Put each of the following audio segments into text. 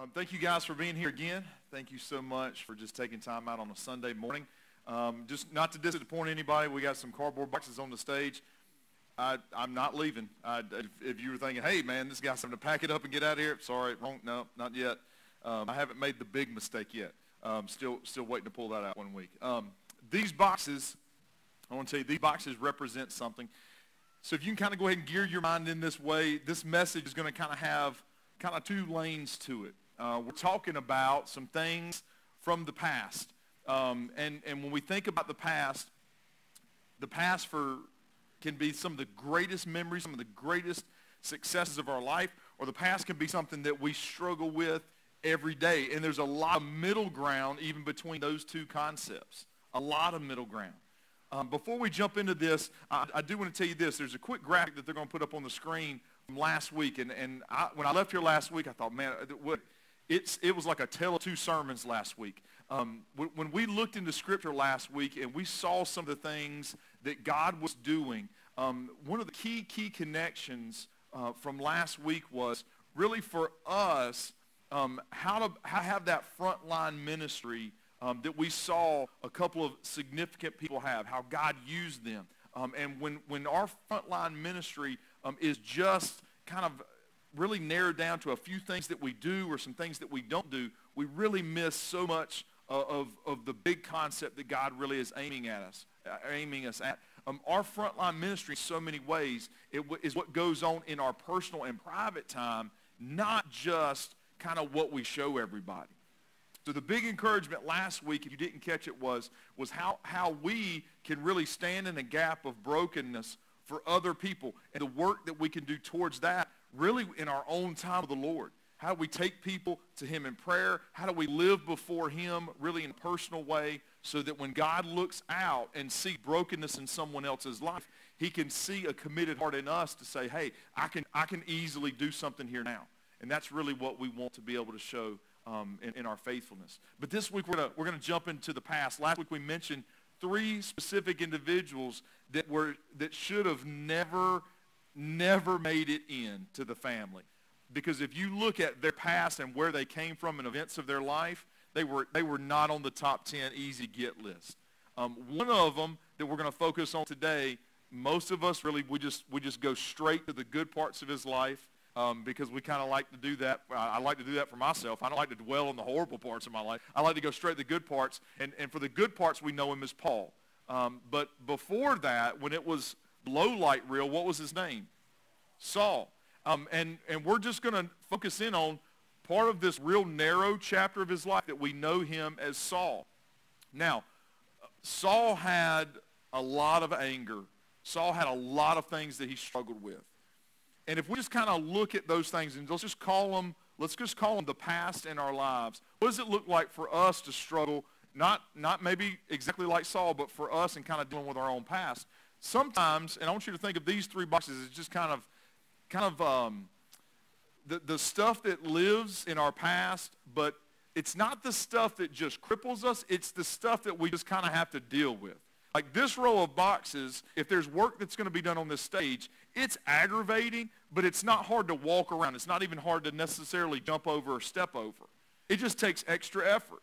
Um, thank you guys for being here again. Thank you so much for just taking time out on a Sunday morning. Um, just not to disappoint anybody, we got some cardboard boxes on the stage. I, am not leaving. I, if, if, you were thinking, hey man, this guy's having to pack it up and get out of here, sorry, wrong, no, not yet. Um, I haven't made the big mistake yet. Um, still, still waiting to pull that out one week. Um, these boxes, I want to tell you, these boxes represent something. So if you can kind of go ahead and gear your mind in this way, this message is going to kind of have kind of two lanes to it. Uh, we're talking about some things from the past. Um, and, and when we think about the past, the past for can be some of the greatest memories, some of the greatest successes of our life, or the past can be something that we struggle with every day. And there's a lot of middle ground even between those two concepts. A lot of middle ground. Um, before we jump into this, I, I, do want to tell you this. There's a quick graphic that they're going to put up on the screen from last week. And, and I, when I left here last week, I thought, man, what, it's, it was like a tale of two sermons last week. Um, when, we looked into Scripture last week and we saw some of the things that God was doing, um, one of the key, key connections uh, from last week was really for us um, how to how have that frontline ministry um, that we saw a couple of significant people have, how God used them. Um, and when, when our frontline ministry um, is just kind of really narrowed down to a few things that we do or some things that we don't do, we really miss so much uh, of, of the big concept that God really is aiming at us, uh, aiming us at. Um, our frontline ministry in so many ways it w- is what goes on in our personal and private time, not just kind of what we show everybody. So the big encouragement last week, if you didn't catch it, was, was how, how we can really stand in a gap of brokenness for other people and the work that we can do towards that really in our own time with the Lord. How do we take people to him in prayer? How do we live before him really in a personal way so that when God looks out and see brokenness in someone else's life, he can see a committed heart in us to say, hey, I can, I can easily do something here now. And that's really what we want to be able to show um, in, in, our faithfulness. But this week we're going we're to jump into the past. Last week we mentioned three specific individuals that, were, that should have never, never made it in to the family. Because if you look at their past and where they came from and events of their life, they were, they were not on the top 10 easy get list. Um, one of them that we're going to focus on today, most of us really, we just, we just go straight to the good parts of his life um, because we kind of like to do that. I like to do that for myself. I don't like to dwell on the horrible parts of my life. I like to go straight to the good parts. And, and for the good parts, we know him as Paul. Um, but before that, when it was low light real, what was his name? Saul. Um, and, and we're just going to focus in on part of this real narrow chapter of his life that we know him as Saul. Now, Saul had a lot of anger. Saul had a lot of things that he struggled with. And if we just kind of look at those things and let's just call them, let's just call them the past in our lives. What does it look like for us to struggle, not, not maybe exactly like Saul, but for us and kind of dealing with our own past? Sometimes, and I want you to think of these three boxes as just kind of, kind of um, the, the stuff that lives in our past, but it's not the stuff that just cripples us. It's the stuff that we just kind of have to deal with. Like this row of boxes, if there's work that's going to be done on this stage, it's aggravating, but it's not hard to walk around. It's not even hard to necessarily jump over or step over. It just takes extra effort.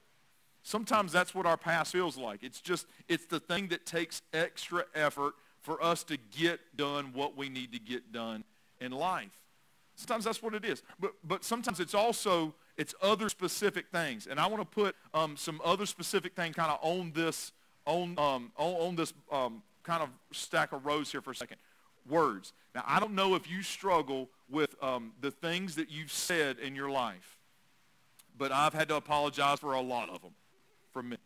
Sometimes that's what our past feels like. It's just, it's the thing that takes extra effort for us to get done what we need to get done in life. Sometimes that's what it is. But, but sometimes it's also, it's other specific things. And I want to put um, some other specific thing kind of on this, on, um, on, on this um, kind of stack of rows here for a second words. Now, I don't know if you struggle with um, the things that you've said in your life, but I've had to apologize for a lot of them for me.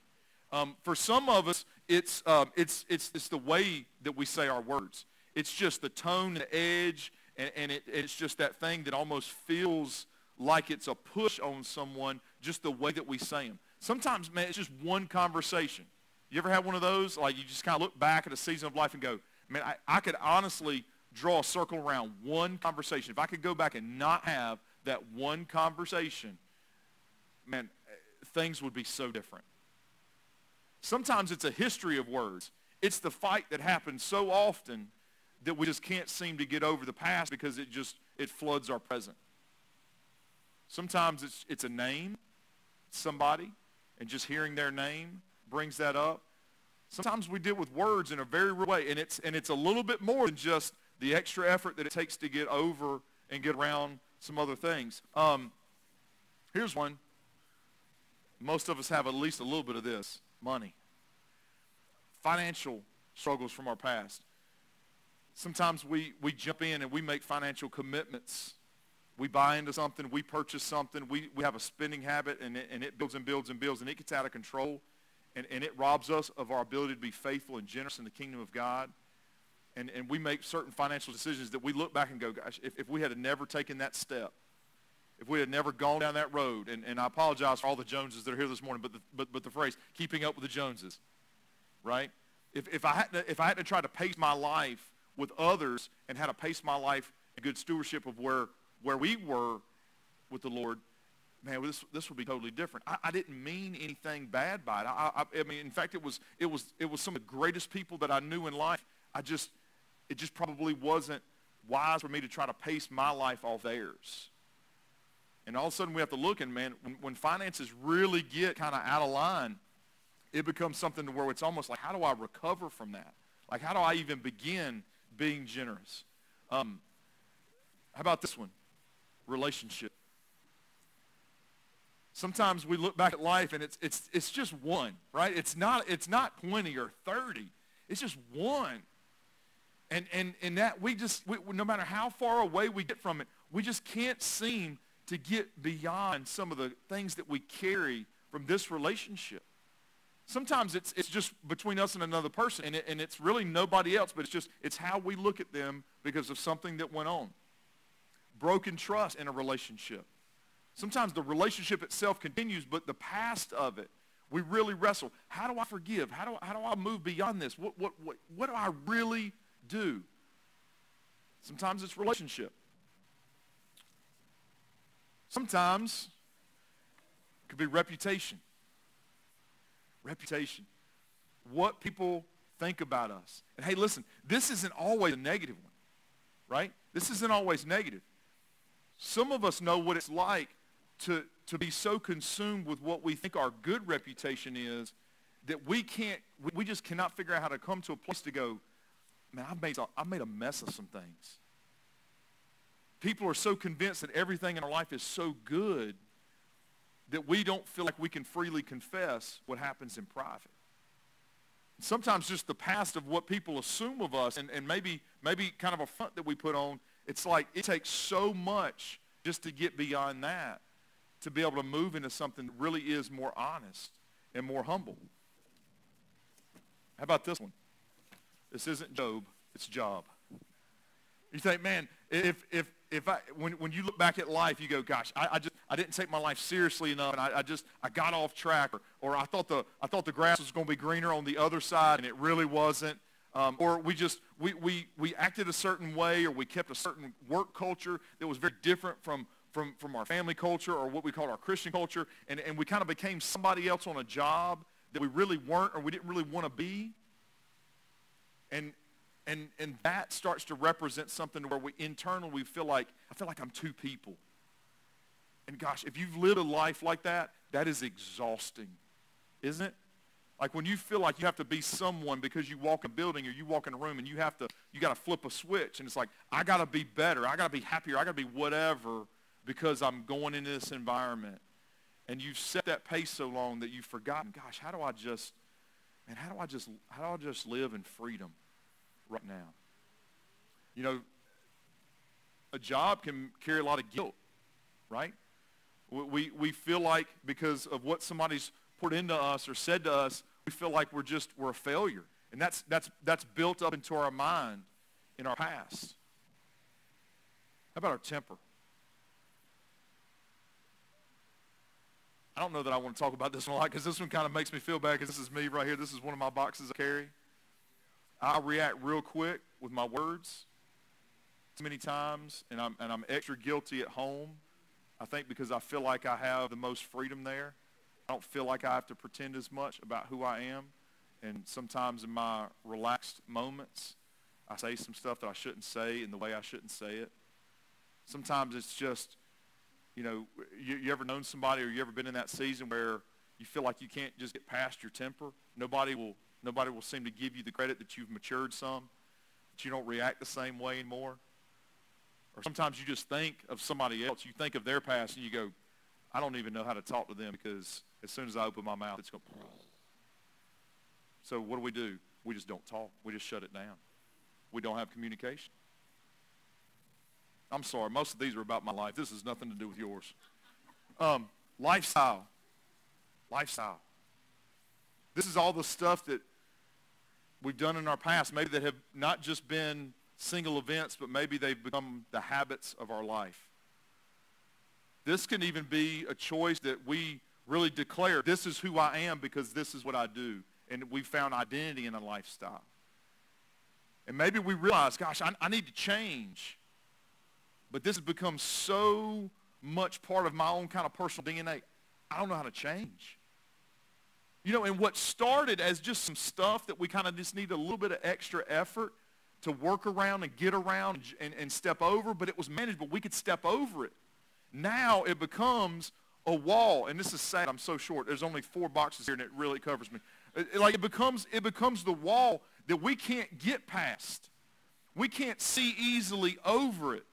Um, for some of us, it's, uh, it's, it's, it's the way that we say our words. It's just the tone, the edge, and, and it, it's just that thing that almost feels like it's a push on someone, just the way that we say them. Sometimes, man, it's just one conversation. You ever had one of those? Like you just kind of look back at a season of life and go, I mean, I, I could honestly draw a circle around one conversation. If I could go back and not have that one conversation, man, things would be so different. Sometimes it's a history of words. It's the fight that happens so often that we just can't seem to get over the past because it just, it floods our present. Sometimes it's, it's a name, somebody, and just hearing their name brings that up. Sometimes we deal with words in a very real way, and it's, and it's a little bit more than just the extra effort that it takes to get over and get around some other things. Um, here's one. Most of us have at least a little bit of this, money. Financial struggles from our past. Sometimes we, we jump in and we make financial commitments. We buy into something, we purchase something, we, we have a spending habit, and it, and it builds and builds and builds, and it gets out of control, and, and it robs us of our ability to be faithful and generous in the kingdom of God. And, and we make certain financial decisions that we look back and go, gosh, if, if we had never taken that step, if we had never gone down that road, and, and I apologize for all the Joneses that are here this morning, but the, but, but the phrase, keeping up with the Joneses, right? If, if, I had to, if I had to try to pace my life with others and how to pace my life in good stewardship of where, where we were with the Lord, man, this, this would be totally different. I, I didn't mean anything bad by it. I, I, I, mean, in fact, it was, it, was, it was some of the greatest people that I knew in life. I just, it just probably wasn't wise for me to try to pace my life off theirs. And all of a sudden we have to look and, man, when, when finances really get kind of out of line, it becomes something to where it's almost like, how do I recover from that? Like, how do I even begin being generous. Um, how about this one? Relationship. Sometimes we look back at life and it's, it's, it's just one, right? It's not, it's not 20 or 30. It's just one. And, and, and that we just, we, no matter how far away we get from it, we just can't seem to get beyond some of the things that we carry from this relationship. Sometimes it's, it's just between us and another person, and, it, and it's really nobody else, but it's just, it's how we look at them because of something that went on. Broken trust in a relationship. Sometimes the relationship itself continues, but the past of it, we really wrestle. How do I forgive? How do, how do I move beyond this? What, what, what, what do I really do? Sometimes it's relationship. Sometimes it could be reputation reputation, what people think about us. And hey, listen, this isn't always a negative one, right? This isn't always negative. Some of us know what it's like to, to be so consumed with what we think our good reputation is that we can't, we just cannot figure out how to come to a place to go, man, I've made, I've made a mess of some things. People are so convinced that everything in our life is so good that we don't feel like we can freely confess what happens in private. Sometimes just the past of what people assume of us and, and maybe, maybe kind of a front that we put on, it's like it takes so much just to get beyond that to be able to move into something that really is more honest and more humble. How about this one? This isn't Job, it's Job. You think, man, if, if, if I, when, when you look back at life, you go, gosh, I, I just, I didn't take my life seriously enough, and I, I just, I got off track, or, or I thought the, I thought the grass was going to be greener on the other side, and it really wasn't. Um, or we just, we, we, we acted a certain way, or we kept a certain work culture that was very different from, from, from our family culture, or what we call our Christian culture, and, and we kind of became somebody else on a job that we really weren't, or we didn't really want to be. And, and, and that starts to represent something where we internally we feel like, I feel like I'm two people. And gosh, if you've lived a life like that, that is exhausting, isn't it? Like when you feel like you have to be someone because you walk in a building or you walk in a room and you have to, you got to flip a switch and it's like, I got to be better. I got to be happier. I got to be whatever because I'm going into this environment. And you've set that pace so long that you've forgotten, gosh, how do I just, man, how do I just, how do I just live in freedom? Right now. You know, a job can carry a lot of guilt, right? We, we feel like because of what somebody's put into us or said to us, we feel like we're just, we're a failure. And that's, that's, that's built up into our mind in our past. How about our temper? I don't know that I want to talk about this one a lot because this one kind of makes me feel bad because this is me right here. This is one of my boxes I carry. I react real quick with my words too many times, and I'm, and I'm extra guilty at home. I think because I feel like I have the most freedom there. I don't feel like I have to pretend as much about who I am. And sometimes in my relaxed moments, I say some stuff that I shouldn't say in the way I shouldn't say it. Sometimes it's just you know, you, you ever known somebody or you ever been in that season where you feel like you can't just get past your temper? Nobody will, nobody will seem to give you the credit that you've matured some, that you don't react the same way anymore. Or sometimes you just think of somebody else. You think of their past and you go, I don't even know how to talk to them because as soon as I open my mouth, it's going. So what do we do? We just don't talk. We just shut it down. We don't have communication. I'm sorry. Most of these are about my life. This has nothing to do with yours. Um, lifestyle. Lifestyle. This is all the stuff that we've done in our past, maybe that have not just been single events, but maybe they've become the habits of our life. This can even be a choice that we really declare, this is who I am because this is what I do. And we found identity in a lifestyle. And maybe we realize, gosh, I, I need to change. But this has become so much part of my own kind of personal DNA. I don't know how to change. You know, and what started as just some stuff that we kind of just need a little bit of extra effort to work around and get around and, and step over, but it was manageable. We could step over it. Now it becomes a wall, and this is sad. I'm so short. There's only four boxes here, and it really covers me. It, like it becomes, it becomes the wall that we can't get past. We can't see easily over it.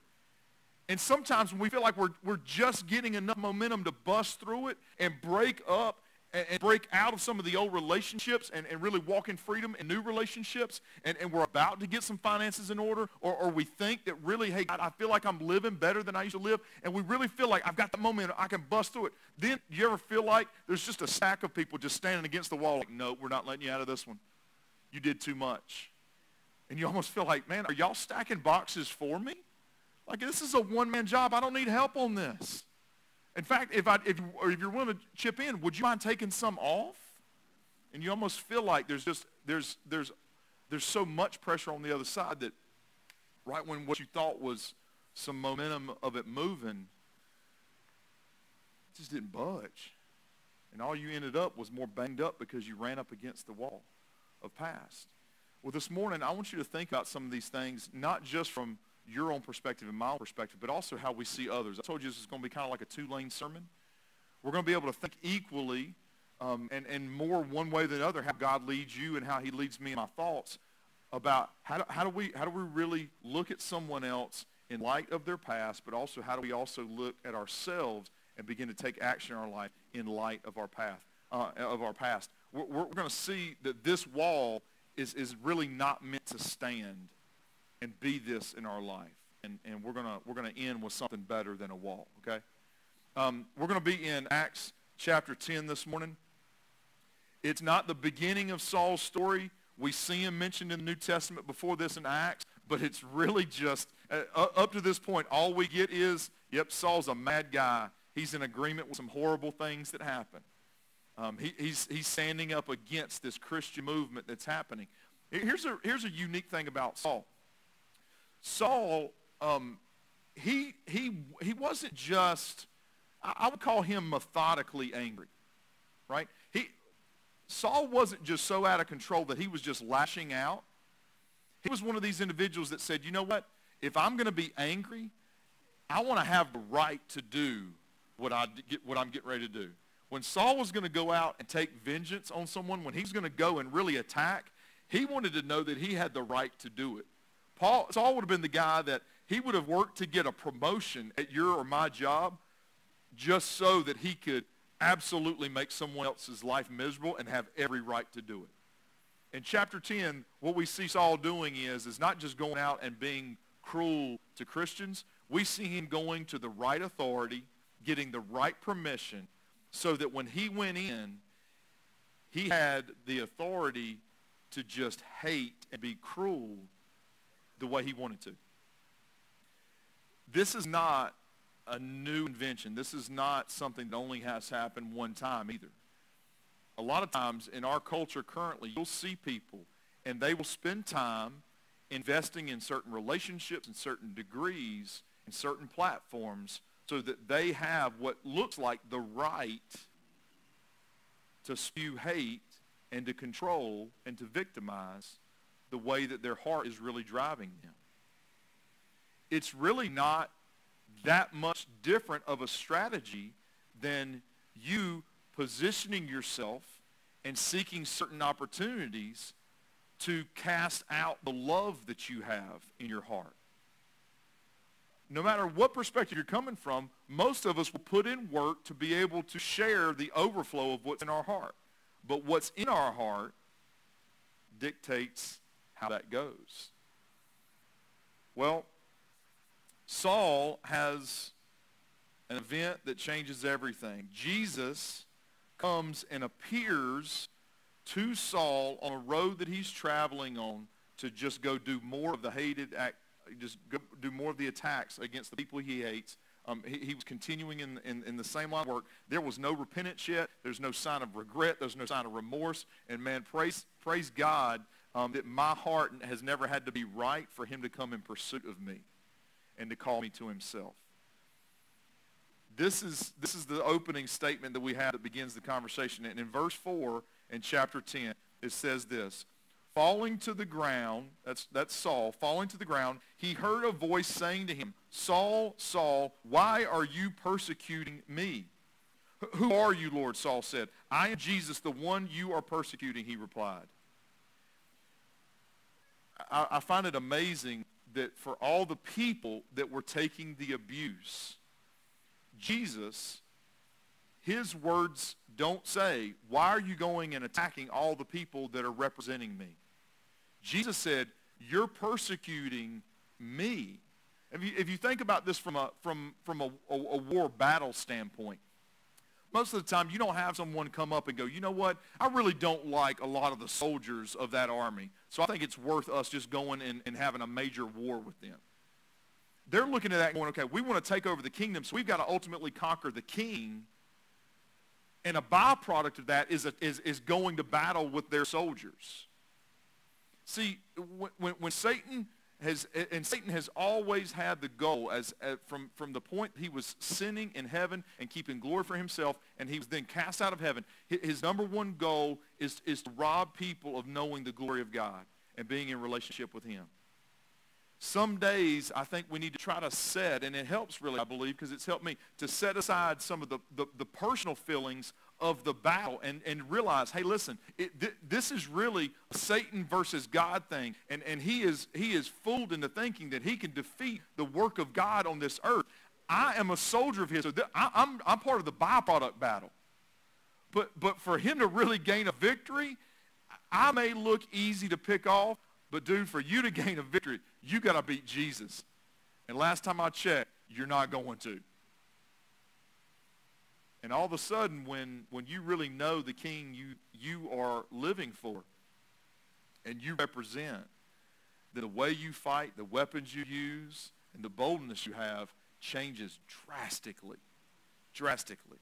And sometimes when we feel like we're, we're just getting enough momentum to bust through it and break up and, and break out of some of the old relationships and, and really walk in freedom in new relationships and, and we're about to get some finances in order or, or we think that really, hey, God, I feel like I'm living better than I used to live and we really feel like I've got the momentum, I can bust through it. Then you ever feel like there's just a stack of people just standing against the wall like, no, we're not letting you out of this one. You did too much. And you almost feel like, man, are y'all stacking boxes for me? Like this is a one-man job. I don't need help on this. In fact, if, I, if, if you're willing to chip in, would you mind taking some off? And you almost feel like there's just, there's, there's, there's so much pressure on the other side that right when what you thought was some momentum of it moving, it just didn't budge. And all you ended up was more banged up because you ran up against the wall of past. Well, this morning, I want you to think about some of these things, not just from your own perspective and my own perspective, but also how we see others. I told you this is going to be kind of like a two-lane sermon. We're going to be able to think equally um, and, and more one way than the other how God leads you and how he leads me in my thoughts about how do, how do we how do we really look at someone else in light of their past, but also how do we also look at ourselves and begin to take action in our life in light of our path uh, of our past. We're, we're going to see that this wall is, is really not meant to stand and be this in our life. And, and we're going we're gonna end with something better than a wall, okay? Um, we're going to be in Acts chapter 10 this morning. It's not the beginning of Saul's story. We see him mentioned in the New Testament before this in Acts, but it's really just, uh, up to this point, all we get is, yep, Saul's a mad guy. He's in agreement with some horrible things that happen. Um, he, he's, he's standing up against this Christian movement that's happening. Here's a, here's a unique thing about Saul. Saul, um, he, he, he wasn't just, I would call him methodically angry, right? He, Saul wasn't just so out of control that he was just lashing out. He was one of these individuals that said, you know what? If I'm going to be angry, I want to have the right to do what, I get, what I'm getting ready to do. When Saul was going to go out and take vengeance on someone, when he's going to go and really attack, he wanted to know that he had the right to do it. Paul, Saul would have been the guy that he would have worked to get a promotion at your or my job just so that he could absolutely make someone else's life miserable and have every right to do it. In chapter 10, what we see Saul doing is, is not just going out and being cruel to Christians. We see him going to the right authority, getting the right permission, so that when he went in, he had the authority to just hate and be cruel the way he wanted to. This is not a new invention. This is not something that only has happened one time either. A lot of times in our culture currently, you'll see people and they will spend time investing in certain relationships and certain degrees and certain platforms so that they have what looks like the right to spew hate and to control and to victimize the way that their heart is really driving them. It's really not that much different of a strategy than you positioning yourself and seeking certain opportunities to cast out the love that you have in your heart. No matter what perspective you're coming from, most of us will put in work to be able to share the overflow of what's in our heart. But what's in our heart dictates how that goes. Well, Saul has an event that changes everything. Jesus comes and appears to Saul on a road that he's traveling on to just go do more of the hated act, just do more of the attacks against the people he hates. Um, he, he, was continuing in, in, in, the same line of work. There was no repentance yet. There's no sign of regret. There's no sign of remorse. And man, praise, praise God um, that my heart has never had to be right for him to come in pursuit of me and to call me to himself. This is, this is the opening statement that we have that begins the conversation. And in verse 4 in chapter 10, it says this, falling to the ground, that's, that's Saul, falling to the ground, he heard a voice saying to him, Saul, Saul, why are you persecuting me? Who are you, Lord? Saul said. I am Jesus, the one you are persecuting, he replied. I, I find it amazing that for all the people that were taking the abuse, Jesus, his words don't say, why are you going and attacking all the people that are representing me? Jesus said, you're persecuting me. If you, if you think about this from a, from, from a, a, a war battle standpoint, most of the time you don't have someone come up and go, you know what, I really don't like a lot of the soldiers of that army. So I think it's worth us just going and, and having a major war with them. They're looking at that going, okay, we want to take over the kingdom, so we've got to ultimately conquer the king. And a byproduct of that is, a, is, is going to battle with their soldiers. See, when, when Satan has, and Satan has always had the goal as, as, from, from the point he was sinning in heaven and keeping glory for himself, and he was then cast out of heaven. His number one goal is, is to rob people of knowing the glory of God and being in relationship with him. Some days I think we need to try to set, and it helps really, I believe, because it's helped me to set aside some of the, the, the personal feelings of the battle and, and realize, hey, listen, it, th- this is really Satan versus God thing. And, and he, is, he is fooled into thinking that he can defeat the work of God on this earth. I am a soldier of his. So th- I, I'm, I'm part of the byproduct battle. But, but for him to really gain a victory, I may look easy to pick off, but dude, for you to gain a victory, you got to beat Jesus. And last time I checked, you're not going to. And all of a sudden, when, when you really know the king you, you are living for and you represent, the way you fight, the weapons you use, and the boldness you have changes drastically. Drastically.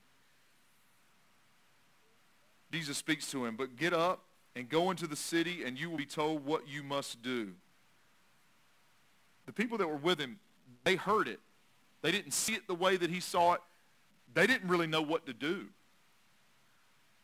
Jesus speaks to him, but get up and go into the city and you will be told what you must do. The people that were with him, they heard it. They didn't see it the way that he saw it they didn't really know what to do.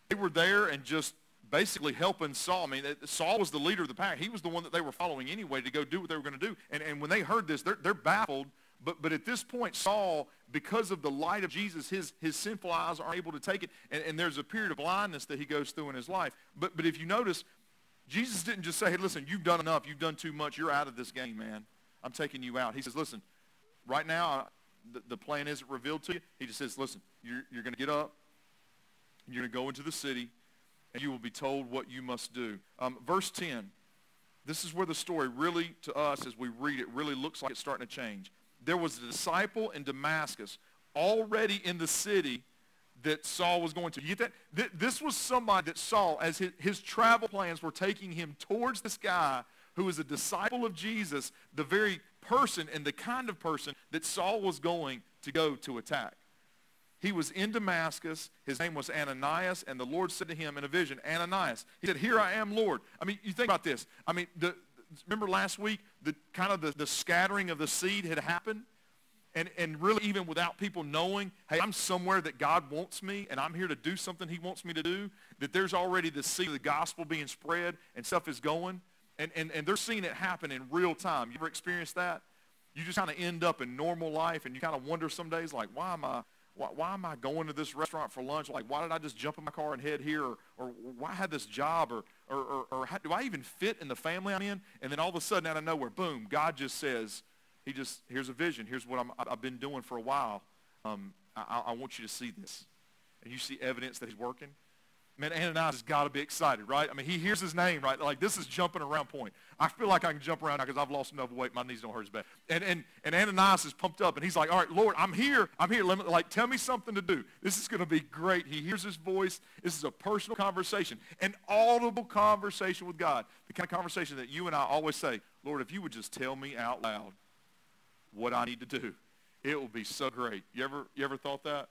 They were there and just basically helping Saul. I mean, Saul was the leader of the pack. He was the one that they were following anyway to go do what they were going to do. And, and when they heard this, they're, they're baffled. But, but at this point, Saul, because of the light of Jesus, his, his sinful eyes aren't able to take it. And, and there's a period of blindness that he goes through in his life. But, but if you notice, Jesus didn't just say, hey, listen, you've done enough. You've done too much. You're out of this game, man. I'm taking you out. He says, listen, right now, the, the plan isn't revealed to you. He just says, listen, you're, you're going to get up, you're going to go into the city, and you will be told what you must do. Um, verse 10, this is where the story really, to us, as we read it, really looks like it's starting to change. There was a disciple in Damascus already in the city that Saul was going to. You get that? This was somebody that Saul, as his, his travel plans were taking him towards this guy who was a disciple of Jesus, the very person and the kind of person that Saul was going to go to attack. He was in Damascus. His name was Ananias, and the Lord said to him in a vision, Ananias. He said, here I am, Lord. I mean, you think about this. I mean, the, remember last week, the kind of the, the scattering of the seed had happened? And, and really even without people knowing, hey, I'm somewhere that God wants me and I'm here to do something he wants me to do, that there's already the seed of the gospel being spread and stuff is going. And, and, and they're seeing it happen in real time. You ever experienced that? you just kind of end up in normal life and you kind of wonder some days like, why am I, why, why, am I going to this restaurant for lunch? Like, why did I just jump in my car and head here? Or, or why I had this job? Or, or, or, or how, do I even fit in the family I'm in? And then all of a sudden out of nowhere, boom, God just says, he just, here's a vision. Here's what I'm, I've been doing for a while. Um, I, I want you to see this. And you see evidence that he's working man, Ananias has got to be excited, right? I mean, he hears his name, right? Like, this is jumping around point. I feel like I can jump around now because I've lost enough weight. My knees don't hurt as bad. And, and, and Ananias is pumped up, and he's like, all right, Lord, I'm here. I'm here. Let me, like, tell me something to do. This is going to be great. He hears his voice. This is a personal conversation, an audible conversation with God, the kind of conversation that you and I always say, Lord, if you would just tell me out loud what I need to do, it will be so great. You ever, you ever thought that?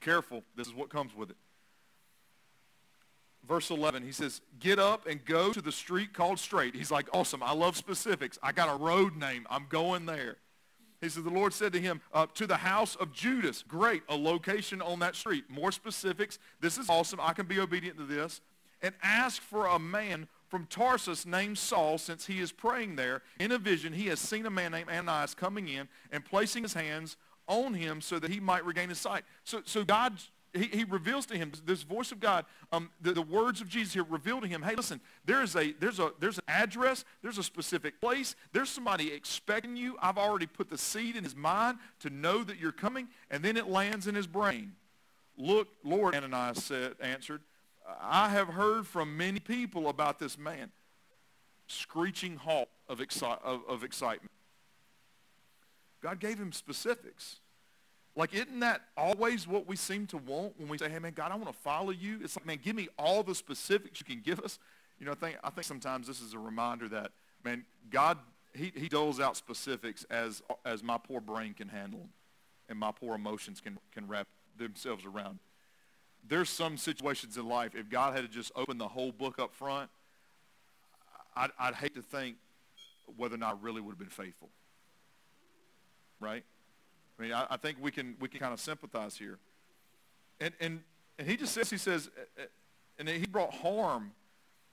Careful. This is what comes with it verse 11, he says, get up and go to the street called Straight. He's like, awesome. I love specifics. I got a road name. I'm going there. He says, the Lord said to him, uh, to the house of Judas. Great, a location on that street. More specifics. This is awesome. I can be obedient to this. And ask for a man from Tarsus named Saul, since he is praying there. In a vision, he has seen a man named Ananias coming in and placing his hands on him so that he might regain his sight. So, so God he, he reveals to him this voice of God, um, the, the words of Jesus here reveal to him, hey, listen, there is a, there's, a, there's an address, there's a specific place, there's somebody expecting you. I've already put the seed in his mind to know that you're coming, and then it lands in his brain. Look, Lord, Ananias said, answered, I have heard from many people about this man. Screeching halt of, exci- of, of excitement. God gave him specifics. Like, isn't that always what we seem to want when we say, hey, man, God, I want to follow you? It's like, man, give me all the specifics you can give us. You know, I think, I think sometimes this is a reminder that, man, God, he, he doles out specifics as, as my poor brain can handle and my poor emotions can, can wrap themselves around. There's some situations in life, if God had to just open the whole book up front, I'd, I'd hate to think whether or not I really would have been faithful. Right? I mean, I, I think we can, we can kind of sympathize here. And, and, and he just says, he says, uh, uh, and he brought harm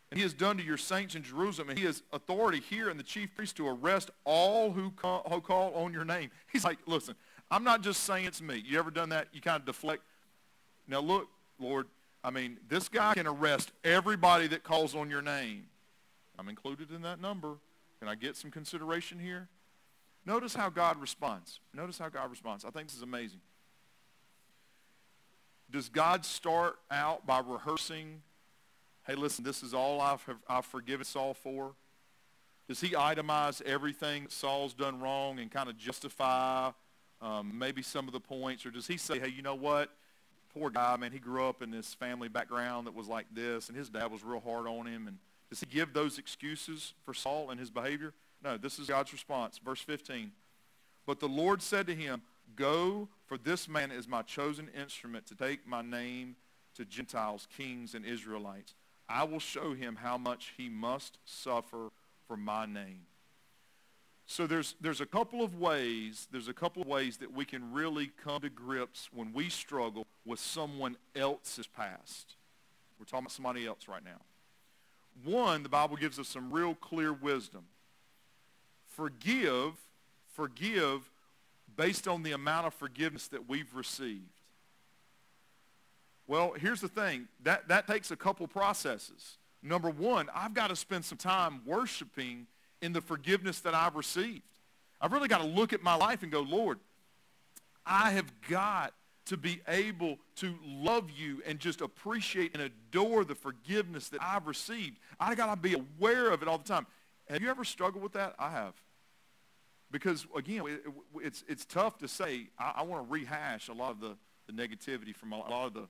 and he has done to your saints in Jerusalem, and he has authority here in the chief priest to arrest all who call, who call on your name. He's like, listen, I'm not just saying it's me. You ever done that? You kind of deflect. Now look, Lord, I mean, this guy can arrest everybody that calls on your name. I'm included in that number. Can I get some consideration here? Notice how God responds. Notice how God responds. I think this is amazing. Does God start out by rehearsing, hey, listen, this is all I've, I've forgiven Saul for? Does he itemize everything Saul's done wrong and kind of justify um, maybe some of the points? Or does he say, hey, you know what? Poor guy, man, he grew up in this family background that was like this, and his dad was real hard on him. And does he give those excuses for Saul and his behavior? No, this is God's response. Verse 15. But the Lord said to him, Go, for this man is my chosen instrument to take my name to Gentiles, kings, and Israelites. I will show him how much he must suffer for my name. So there's, there's a couple of ways, there's a couple of ways that we can really come to grips when we struggle with someone else's past. We're talking about somebody else right now. One, the Bible gives us some real clear wisdom forgive, forgive based on the amount of forgiveness that we've received. Well, here's the thing. That, that takes a couple processes. Number one, I've got to spend some time worshiping in the forgiveness that I've received. I've really got to look at my life and go, Lord, I have got to be able to love you and just appreciate and adore the forgiveness that I've received. I've got to be aware of it all the time. Have you ever struggled with that? I have. Because, again, it, it's, it's tough to say, I, I want to rehash a lot of the, the negativity from a lot of the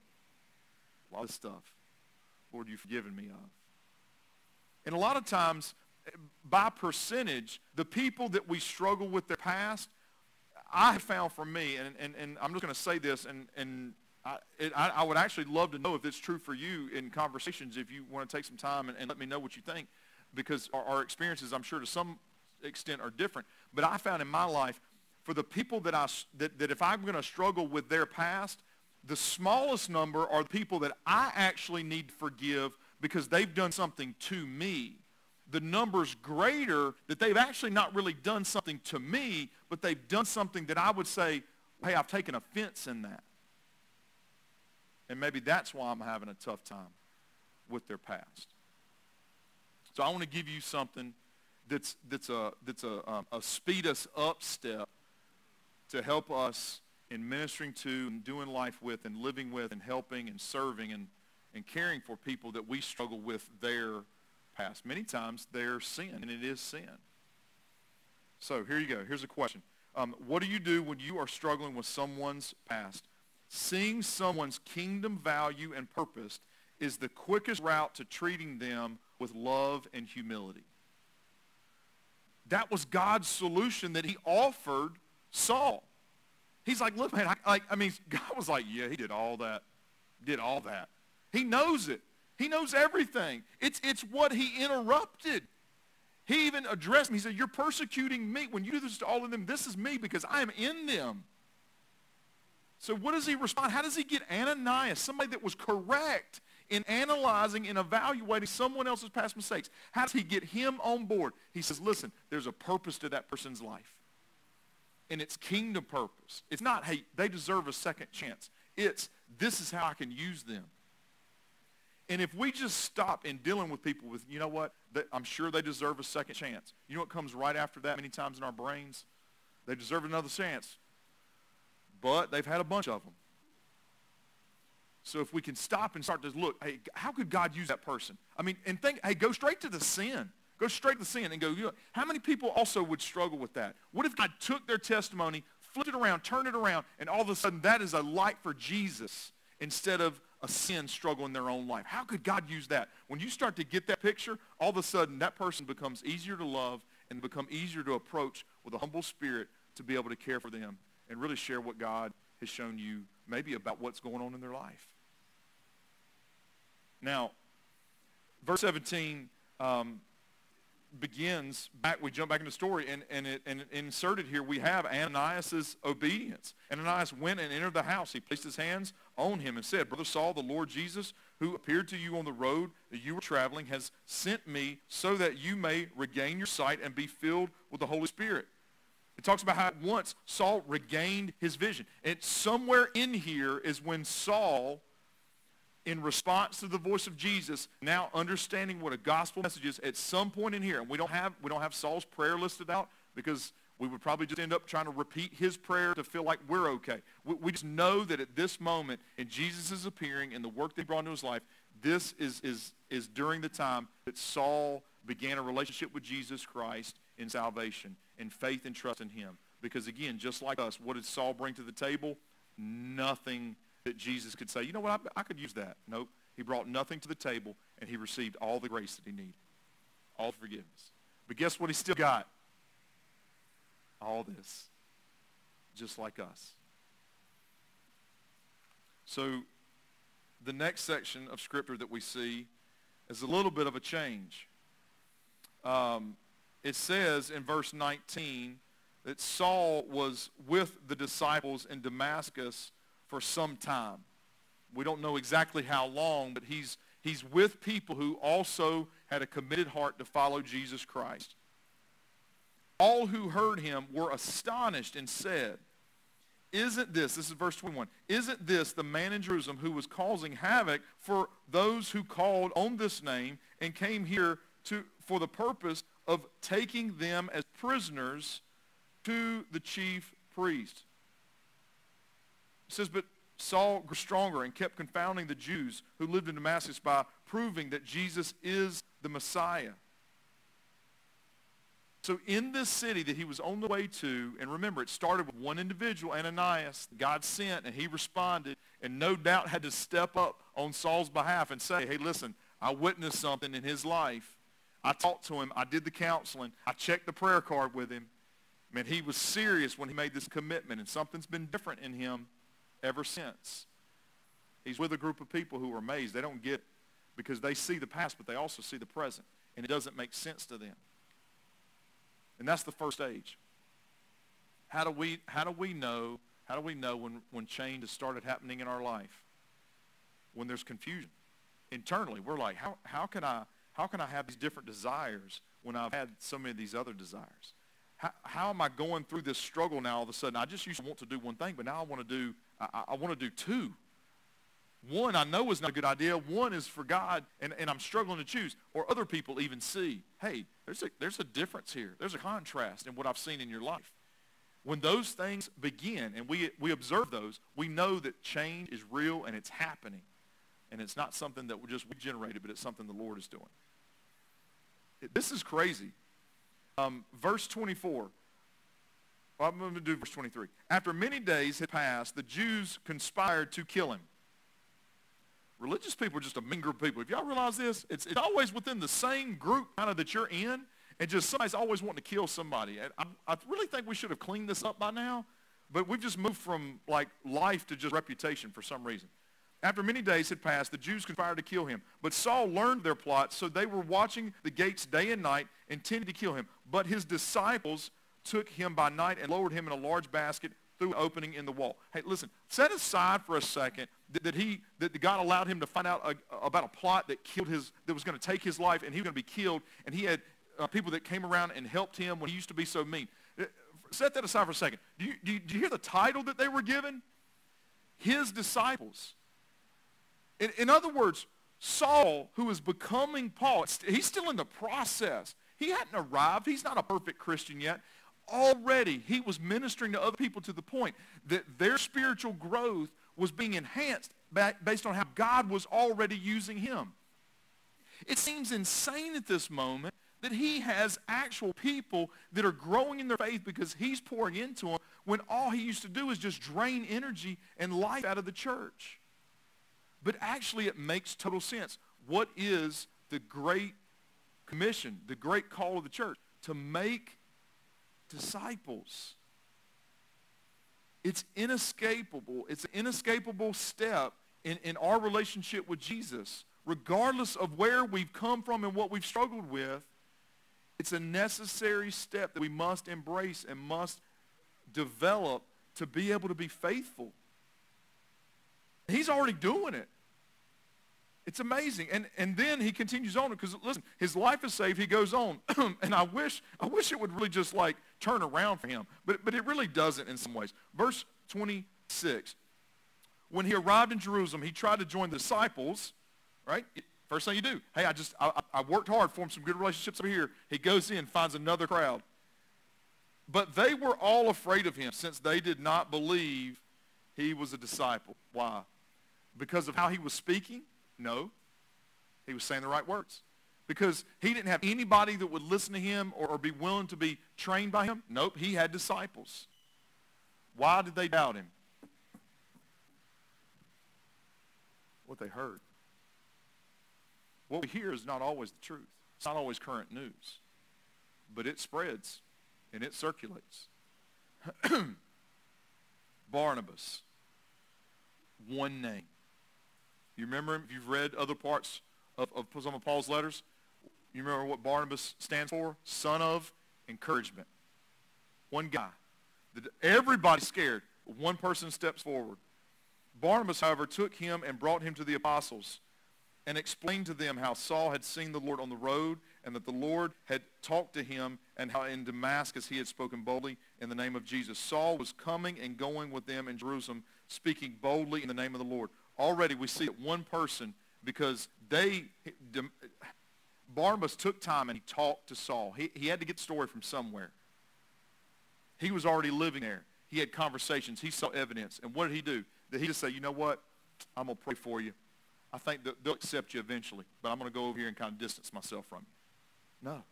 a lot of stuff. Lord, you've forgiven me of. And a lot of times, eh, by percentage, the people that we struggle with their past, I found for me, and, and, and I'm just going to say this, and, and I, it, I, I, would actually love to know if it's true for you in conversations, if you want to take some time and, and let me know what you think, because our, our experiences, I'm sure, to some extent are different. But I found in my life, for the people that I, that, that if I'm going to struggle with their past, the smallest number are the people that I actually need to forgive because they've done something to me. the number's greater that they've actually not really done something to me, but they've done something that I would say, hey, I've taken offense in that. And maybe that's why I'm having a tough time with their past. So I want to give you something that's, that's, a, that's a, um, a speed us up step to help us in ministering to and doing life with and living with and helping and serving and, and caring for people that we struggle with their past. Many times their sin, and it is sin. So here you go. Here's a question. Um, what do you do when you are struggling with someone's past? Seeing someone's kingdom value and purpose is the quickest route to treating them with love and humility. That was God's solution that he offered Saul. He's like, look, man, I, like, I mean, God was like, yeah, he did all that. Did all that. He knows it. He knows everything. It's, it's what he interrupted. He even addressed me. He said, you're persecuting me. When you do this to all of them, this is me because I am in them. So what does he respond? How does he get Ananias, somebody that was correct in analyzing and evaluating someone else's past mistakes? How does he get him on board? He says, listen, there's a purpose to that person's life. And it's kingdom purpose. It's not, hey, they deserve a second chance. It's, this is how I can use them. And if we just stop in dealing with people with, you know what, I'm sure they deserve a second chance. You know what comes right after that many times in our brains? They deserve another chance but they've had a bunch of them. So if we can stop and start to look, hey, how could God use that person? I mean, and think, hey, go straight to the sin. Go straight to the sin and go, you know, how many people also would struggle with that? What if God took their testimony, flipped it around, turned it around, and all of a sudden that is a light for Jesus instead of a sin struggle in their own life? How could God use that? When you start to get that picture, all of a sudden that person becomes easier to love and become easier to approach with a humble spirit to be able to care for them and really share what God has shown you maybe about what's going on in their life. Now, verse 17 um, begins back, we jump back in the story, and, and, it, and inserted here we have Ananias' obedience. Ananias went and entered the house. He placed his hands on him and said, Brother Saul, the Lord Jesus, who appeared to you on the road that you were traveling, has sent me so that you may regain your sight and be filled with the Holy Spirit. It talks about how once Saul regained his vision. And somewhere in here is when Saul, in response to the voice of Jesus, now understanding what a gospel message is, at some point in here, and we don't have, we don't have Saul's prayer listed out because we would probably just end up trying to repeat his prayer to feel like we're okay. We, we just know that at this moment, in Jesus' is appearing and the work that he brought into his life, this is, is, is during the time that Saul began a relationship with Jesus Christ in salvation in faith and trust in him. Because again, just like us, what did Saul bring to the table? Nothing that Jesus could say, you know what, I, I could use that. Nope. He brought nothing to the table, and he received all the grace that he needed, all forgiveness. But guess what he still got? All this, just like us. So the next section of Scripture that we see is a little bit of a change. Um, it says in verse 19 that Saul was with the disciples in Damascus for some time. We don't know exactly how long, but he's, he's with people who also had a committed heart to follow Jesus Christ. All who heard him were astonished and said, isn't this, this is verse 21, isn't this the man in Jerusalem who was causing havoc for those who called on this name and came here to, for the purpose of taking them as prisoners to the chief priest. It says, but Saul grew stronger and kept confounding the Jews who lived in Damascus by proving that Jesus is the Messiah. So in this city that he was on the way to, and remember, it started with one individual, Ananias, God sent, and he responded, and no doubt had to step up on Saul's behalf and say, hey, listen, I witnessed something in his life I talked to him. I did the counseling. I checked the prayer card with him. Man, he was serious when he made this commitment, and something's been different in him ever since. He's with a group of people who are amazed. They don't get it because they see the past, but they also see the present, and it doesn't make sense to them. And that's the first stage. How do we, how do we know, how do we know when, when change has started happening in our life? When there's confusion. Internally, we're like, how, how can I how can I have these different desires when I've had so many of these other desires? How, how am I going through this struggle now all of a sudden? I just used to want to do one thing, but now I want to do, I, I want to do two. One I know is not a good idea. One is for God, and, and I'm struggling to choose. Or other people even see, hey, there's a, there's a difference here. There's a contrast in what I've seen in your life. When those things begin and we, we observe those, we know that change is real and it's happening. And it's not something that we just we generated, but it's something the Lord is doing. This is crazy. Um, verse 24. Well, I'm going to do verse 23. After many days had passed, the Jews conspired to kill him. Religious people are just a mean group of people. If y'all realize this, it's, it's always within the same group kind of that you're in, and just somebody's always wanting to kill somebody. And I, I really think we should have cleaned this up by now, but we've just moved from like life to just reputation for some reason. After many days had passed, the Jews conspired to kill him. But Saul learned their plot, so they were watching the gates day and night, intending to kill him. But his disciples took him by night and lowered him in a large basket through an opening in the wall. Hey, listen, set aside for a second that, that he, that God allowed him to find out a, about a plot that killed his, that was going to take his life, and he was going to be killed, and he had uh, people that came around and helped him when he used to be so mean. Uh, set that aside for a second. Do you, do you, do you hear the title that they were given? His disciples. In, in other words, Saul, who is becoming Paul, he's still in the process. He hadn't arrived. He's not a perfect Christian yet already he was ministering to other people to the point that their spiritual growth was being enhanced based on how God was already using him. It seems insane at this moment that he has actual people that are growing in their faith because he's pouring into them when all he used to do is just drain energy and life out of the church. But actually it makes total sense. What is the great commission, the great call of the church? To make disciples. It's inescapable. It's an inescapable step in, in our relationship with Jesus. Regardless of where we've come from and what we've struggled with, it's a necessary step that we must embrace and must develop to be able to be faithful. He's already doing it. It's amazing. And, and then he continues on because listen, his life is saved. He goes on. and I wish, I wish it would really just like turn around for him. But, but it really doesn't in some ways. Verse 26. When he arrived in Jerusalem, he tried to join the disciples, right? First thing you do, hey, I just, I, I worked hard, formed some good relationships over here. He goes in, finds another crowd. But they were all afraid of him since they did not believe he was a disciple. Why? Because of how he was speaking? No. He was saying the right words. Because he didn't have anybody that would listen to him or, or be willing to be trained by him. Nope, he had disciples. Why did they doubt him? What they heard. What we hear is not always the truth. It's not always current news. But it spreads and it circulates. Barnabas, one name. You remember him? If you've read other parts of, of some of Paul's letters, you remember what Barnabas stands for? Son of encouragement. One guy. Everybody's scared. One person steps forward. Barnabas, however, took him and brought him to the apostles and explained to them how Saul had seen the Lord on the road and that the Lord had talked to him and how in Damascus he had spoken boldly in the name of Jesus. Saul was coming and going with them in Jerusalem, speaking boldly in the name of the Lord already we see that one person because they, Barnabas took time and he talked to Saul. He, he had to get story from somewhere. He was already living there. He had conversations. He saw evidence. And what did he do? Did he just say, you know what? I'm going to pray for you. I think that they'll accept you eventually, but I'm going to go over here and kind of distance myself from you. No.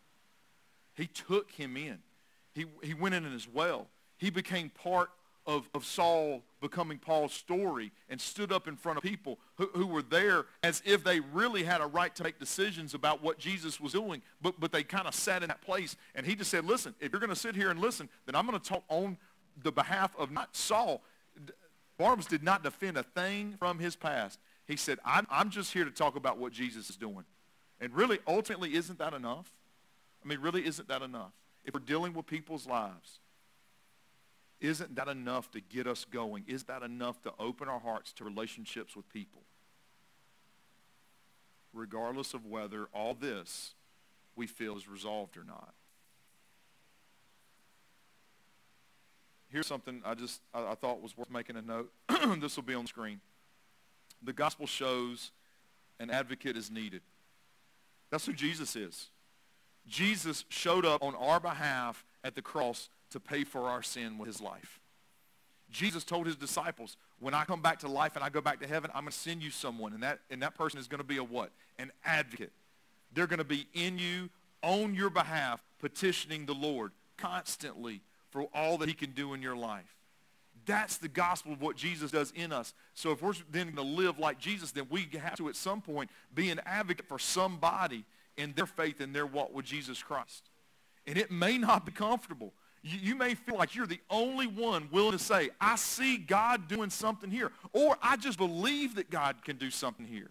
He took him in. He, he went in as well. He became part of, of Saul becoming Paul's story and stood up in front of people who, who were there as if they really had a right to make decisions about what Jesus was doing, but, but they kind of sat in that place. And he just said, listen, if you're going to sit here and listen, then I'm going to talk on the behalf of not Saul. Barnabas did not defend a thing from his past. He said, I'm, I'm just here to talk about what Jesus is doing. And really, ultimately, isn't that enough? I mean, really, isn't that enough? If we're dealing with people's lives, isn't that enough to get us going? Is that enough to open our hearts to relationships with people? regardless of whether all this we feel is resolved or not. Here's something I just I, I thought was worth making a note. this will be on the screen. The gospel shows an advocate is needed. That's who Jesus is. Jesus showed up on our behalf at the cross to pay for our sin with his life. Jesus told his disciples, when I come back to life and I go back to heaven, I'm going to send you someone. And that, and that person is going to be a what? An advocate. They're going to be in you, on your behalf, petitioning the Lord constantly for all that he can do in your life. That's the gospel of what Jesus does in us. So if we're then going to live like Jesus, then we have to at some point be an advocate for somebody in their faith and their walk with Jesus Christ. And it may not be comfortable. You, may feel like you're the only one willing to say, I see God doing something here. Or I just believe that God can do something here.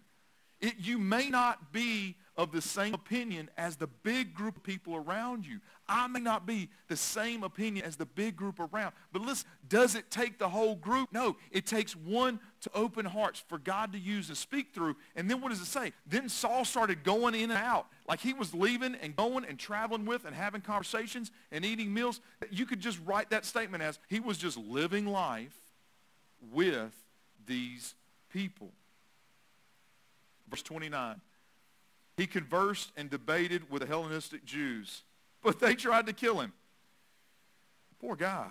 It, you may not be of the same opinion as the big group of people around you. I may not be the same opinion as the big group around. But listen, does it take the whole group? No. It takes one to open hearts for God to use and speak through. And then what does it say? Then Saul started going in and out. Like he was leaving and going and traveling with and having conversations and eating meals. You could just write that statement as he was just living life with these people. Verse 29. He conversed and debated with the Hellenistic Jews, but they tried to kill him. Poor guy.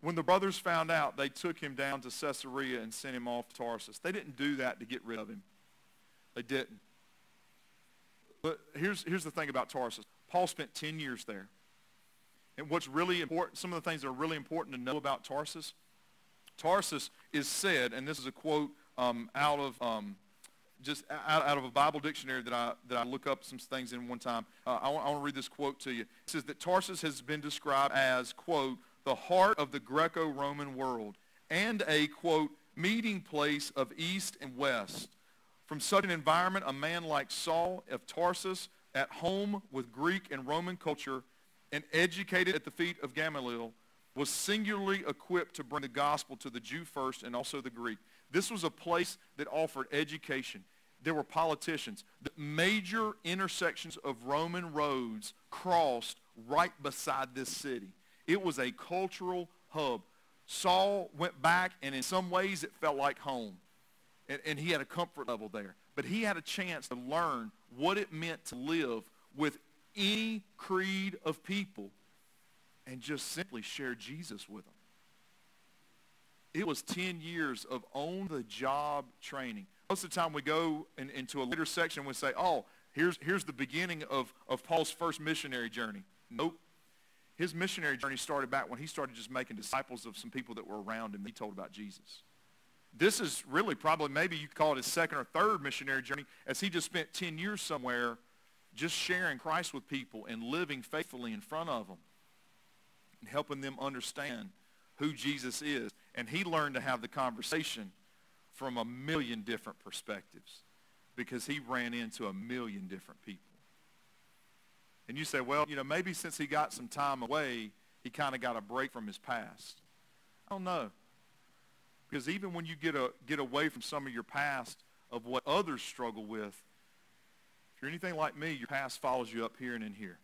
When the brothers found out, they took him down to Caesarea and sent him off to Tarsus. They didn't do that to get rid of him. They didn't. But here's, here's the thing about Tarsus. Paul spent 10 years there. And what's really important, some of the things that are really important to know about Tarsus, Tarsus is said, and this is a quote um, out of um, just out, out, of a Bible dictionary that I, that I look up some things in one time. Uh, I, want, I want to read this quote to you. It says that Tarsus has been described as, quote, the heart of the Greco-Roman world and a, quote, meeting place of east and west. From such an environment, a man like Saul of Tarsus, at home with Greek and Roman culture and educated at the feet of Gamaliel, was singularly equipped to bring the gospel to the Jew first and also the Greek. This was a place that offered education. There were politicians. The major intersections of Roman roads crossed right beside this city. It was a cultural hub. Saul went back, and in some ways it felt like home. And, and he had a comfort level there. But he had a chance to learn what it meant to live with any creed of people and just simply share Jesus with them. It was 10 years of on-the-job training. Most of the time we go in, into a later section and we say, oh, here's, here's the beginning of, of Paul's first missionary journey. Nope. His missionary journey started back when he started just making disciples of some people that were around him. He told about Jesus. This is really probably, maybe you call it his second or third missionary journey as he just spent 10 years somewhere just sharing Christ with people and living faithfully in front of them and helping them understand who Jesus is. And he learned to have the conversation from a million different perspectives because he ran into a million different people. And you say, well, you know, maybe since he got some time away, he kind of got a break from his past. I don't know. Because even when you get, a, get away from some of your past of what others struggle with, if you're anything like me, your past follows you up here and in here.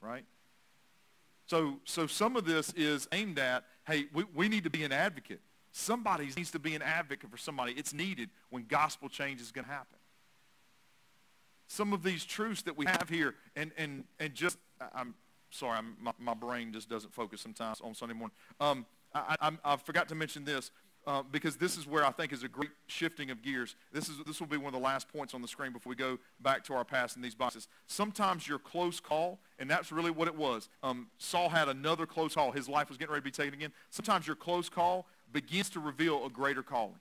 Right? So, so some of this is aimed at, hey, we, we need to be an advocate. Somebody needs to be an advocate for somebody. It's needed when gospel change is going to happen. Some of these truths that we have here, and, and, and just, I'm sorry, I'm, my, my brain just doesn't focus sometimes on Sunday morning. Um, I, I, I forgot to mention this uh, because this is where I think is a great shifting of gears. This, is, this will be one of the last points on the screen before we go back to our past in these boxes. Sometimes your close call, and that's really what it was. Um, Saul had another close call. His life was getting ready to be taken again. Sometimes your close call begins to reveal a greater calling.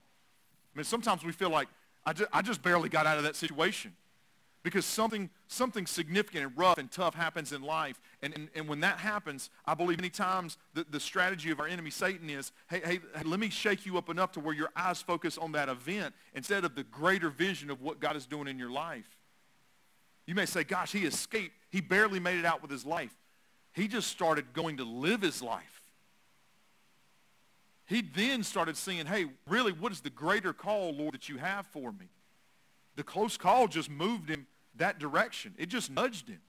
I mean, sometimes we feel like, I just, I just barely got out of that situation because something, something significant and rough and tough happens in life. And, and, and when that happens, I believe many times the, the strategy of our enemy, Satan, is, hey, hey, hey, let me shake you up enough to where your eyes focus on that event instead of the greater vision of what God is doing in your life. You may say, gosh, he escaped. He barely made it out with his life. He just started going to live his life. He then started saying, hey, really, what is the greater call, Lord, that you have for me? The close call just moved him that direction. It just nudged him.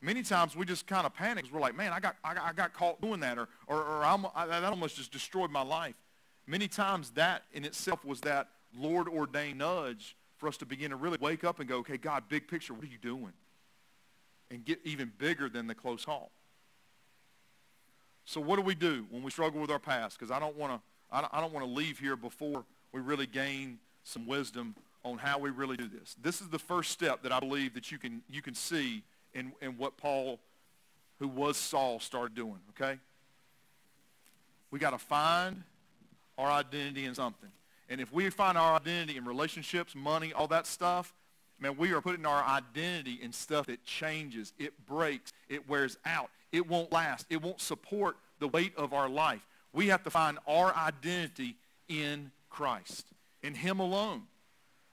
Many times we just kind of panic because we're like, man, I got, I got, I got caught doing that, or, or, or I'm, I, that almost just destroyed my life. Many times that in itself was that Lord ordained nudge for us to begin to really wake up and go, okay, God, big picture, what are you doing? And get even bigger than the close call. So what do we do when we struggle with our past? Because I don't want to I don't want to leave here before we really gain some wisdom on how we really do this. This is the first step that I believe that you can you can see in, in what Paul, who was Saul, started doing, okay? We got to find our identity in something. And if we find our identity in relationships, money, all that stuff, man, we are putting our identity in stuff that changes. It breaks. It wears out. It won't last. It won't support the weight of our life. We have to find our identity in Christ, in him alone.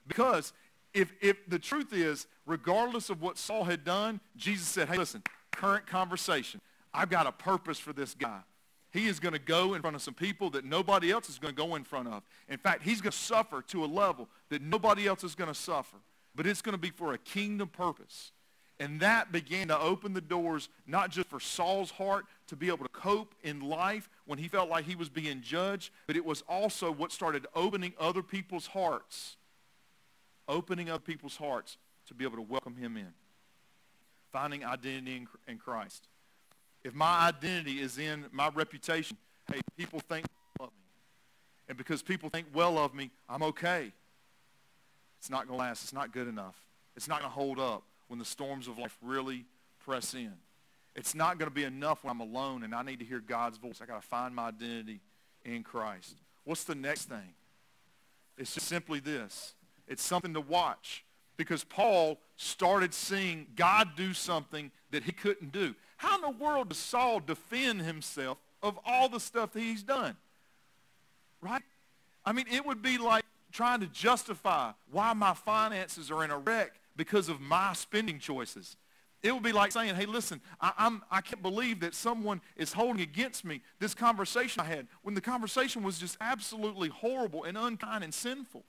Because if, if the truth is, regardless of what Saul had done, Jesus said, hey, listen, current conversation. I've got a purpose for this guy. He is going to go in front of some people that nobody else is going to go in front of. In fact, he's going to suffer to a level that nobody else is going to suffer. But it's going to be for a kingdom purpose. And that began to open the doors, not just for Saul's heart to be able to cope in life when he felt like he was being judged, but it was also what started opening other people's hearts, opening other people's hearts to be able to welcome him in. Finding identity in Christ. If my identity is in my reputation, hey, people think well of me. And because people think well of me, I'm okay. It's not going to last. It's not good enough. It's not going to hold up when the storms of life really press in. It's not going to be enough when I'm alone and I need to hear God's voice. I got to find my identity in Christ. What's the next thing? It's just simply this. It's something to watch because Paul started seeing God do something that he couldn't do. How in the world does Saul defend himself of all the stuff that he's done? Right? I mean, it would be like trying to justify why my finances are in a wreck because of my spending choices. It would be like saying, hey, listen, I, I'm, I can't believe that someone is holding against me this conversation I had when the conversation was just absolutely horrible and unkind and sinful.